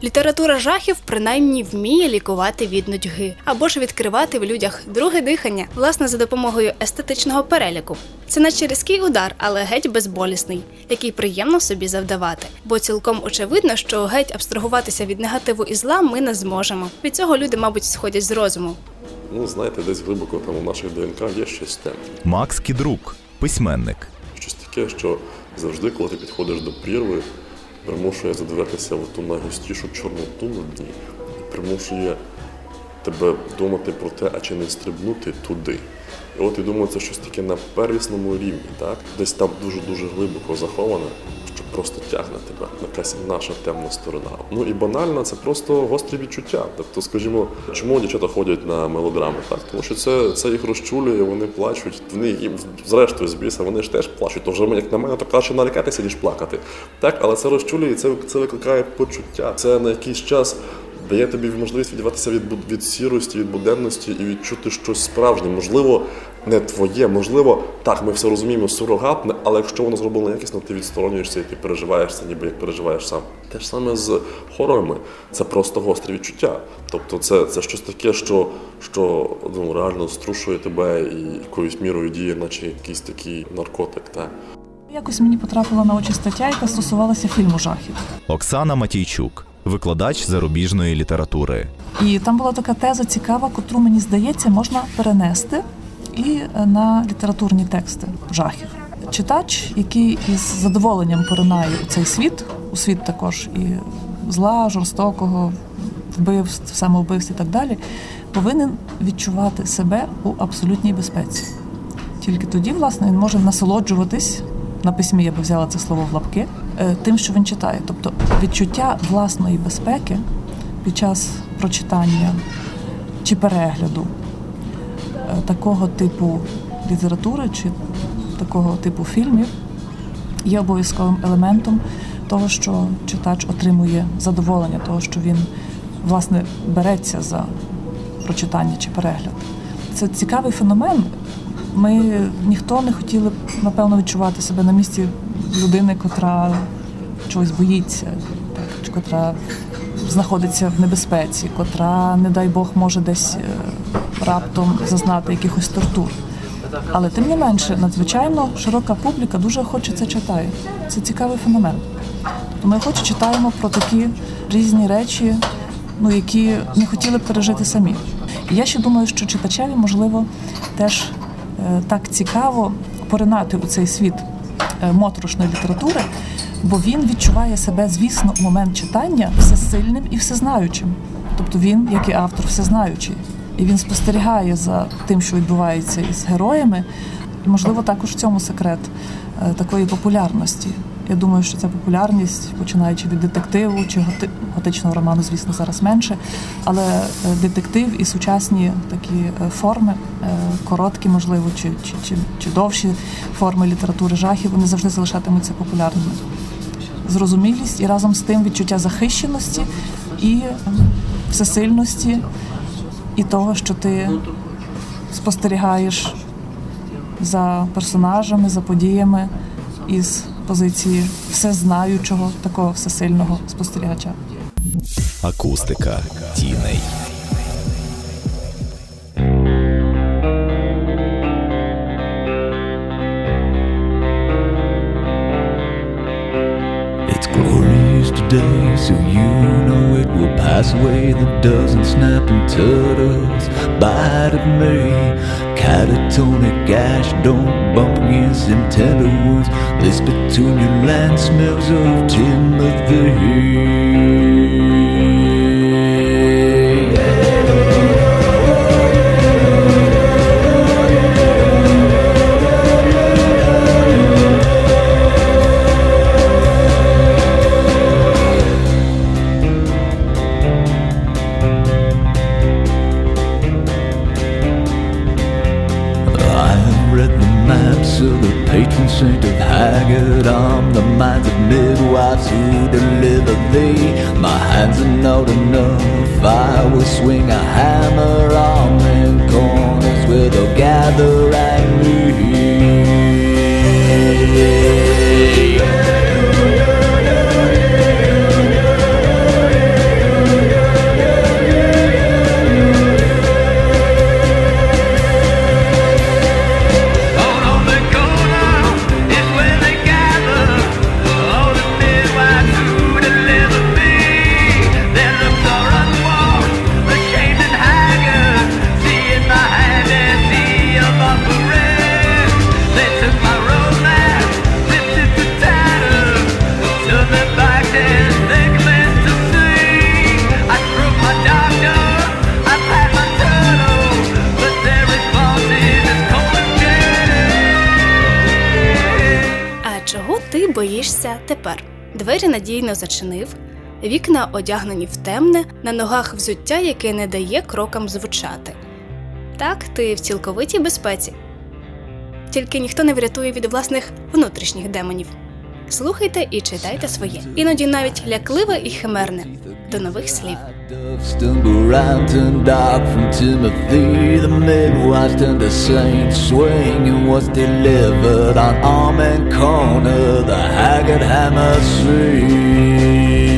A: Література жахів принаймні вміє лікувати від нудьги або ж відкривати в людях друге дихання, власне, за допомогою естетичного переліку. Це наче різкий удар, але геть безболісний, який приємно собі завдавати. Бо цілком очевидно, що геть абстрагуватися від негативу і зла ми не зможемо. Від цього люди, мабуть, сходять з розуму.
E: Ну, знаєте, десь глибоко там у наших ДНК є щось те.
C: Макс Кідрук, письменник.
E: Щось таке, що завжди, коли ти підходиш до прірви, примушує задивитися в ту найгустішу чорноту на дні, примушує тебе думати про те, а чи не стрибнути туди. І от і думаю, це щось таке на первісному рівні, так? Десь там дуже-дуже глибоко заховане, просто тягне тебе, якась наша темна сторона. Ну і банально, це просто гострі відчуття. Тобто, скажімо, чому дівчата ходять на мелодрами? Так, тому що це, це їх розчулює, вони плачуть. Вони їм зрештою з біса, вони ж теж плачуть. Тож, як на мене, то краще налякатися, ніж плакати. Так, але це розчулює, це, це викликає почуття. Це на якийсь час. Дає тобі можливість відірватися від від сірості, від буденності і відчути щось справжнє. Можливо, не твоє, можливо, так, ми все розуміємо, сурогатне, але якщо воно зроблено якісно, ти відсторонюєшся і ти переживаєш це, ніби як переживаєш сам. Те ж саме з хорорами. Це просто гострі відчуття. Тобто, це, це щось таке, що, що ну, реально струшує тебе і якоюсь мірою діє, наче якийсь такий наркотик. Так.
D: Якось мені потрапила на очі стаття, яка стосувалася фільму жахів.
C: Оксана Матійчук, викладач зарубіжної літератури.
D: І там була така теза цікава, котру мені здається, можна перенести і на літературні тексти жахів. Читач, який із задоволенням поринає у цей світ, у світ також і зла, жорстокого, вбивств, самовбивств і так далі, повинен відчувати себе у абсолютній безпеці. Тільки тоді, власне, він може насолоджуватись на письмі, я би взяла це слово в лапки, е, тим, що він читає. Тобто відчуття власної безпеки під час прочитання чи перегляду такого типу літератури чи такого типу фільмів є обов'язковим елементом того, що читач отримує задоволення, того, що він власне береться за прочитання чи перегляд. Це цікавий феномен. Ми ніхто не хотіли б, напевно, відчувати себе на місці людини, котра чогось боїться, котра знаходиться в небезпеці, котра, не дай Бог, може десь е, раптом зазнати якихось тортур. Але тим не менше, надзвичайно широка публіка дуже охоче це читає. Це цікавий феномен. Тобто ми охоче читаємо про такі різні речі, ну, які не хотіли б пережити самі. І я ще думаю, що читачеві, можливо, теж е, так цікаво поринати у цей світ е, моторошної літератури, бо він відчуває себе, звісно, у момент читання всесильним і всезнаючим. Тобто він, як і автор, всезнаючий. І він спостерігає за тим, що відбувається із героями. Можливо, також в цьому секрет е, такої популярності. Я думаю, що ця популярність, починаючи від детективу чи готи- готичного роману, звісно, зараз менше. Але е, детектив і сучасні такі е, форми, короткі, можливо, чи, чи, чи, чи довші форми літератури жахів, вони завжди залишатимуться популярними. Зрозумілість і разом з тим відчуття захищеності і всесильності, і того, що ти спостерігаєш за персонажами, за подіями із позиції всезнаючого, такого всесильного спостерігача.
C: Акустика тіней.
G: It's glorious today, so you know it will pass away the dozen snapping turtles bite at me. Catatonic ash, don't bump against them tender wounds. This petunia land smells of timothy.
A: вікна одягнені в темне, на ногах взуття, яке не дає крокам звучати. Так, ти в цілковитій безпеці. Тільки ніхто не врятує від власних внутрішніх демонів. Слухайте і читайте своє, іноді навіть лякливе і химерне. До нових слів.
G: delivered on arm corner, the haggard hammer swing.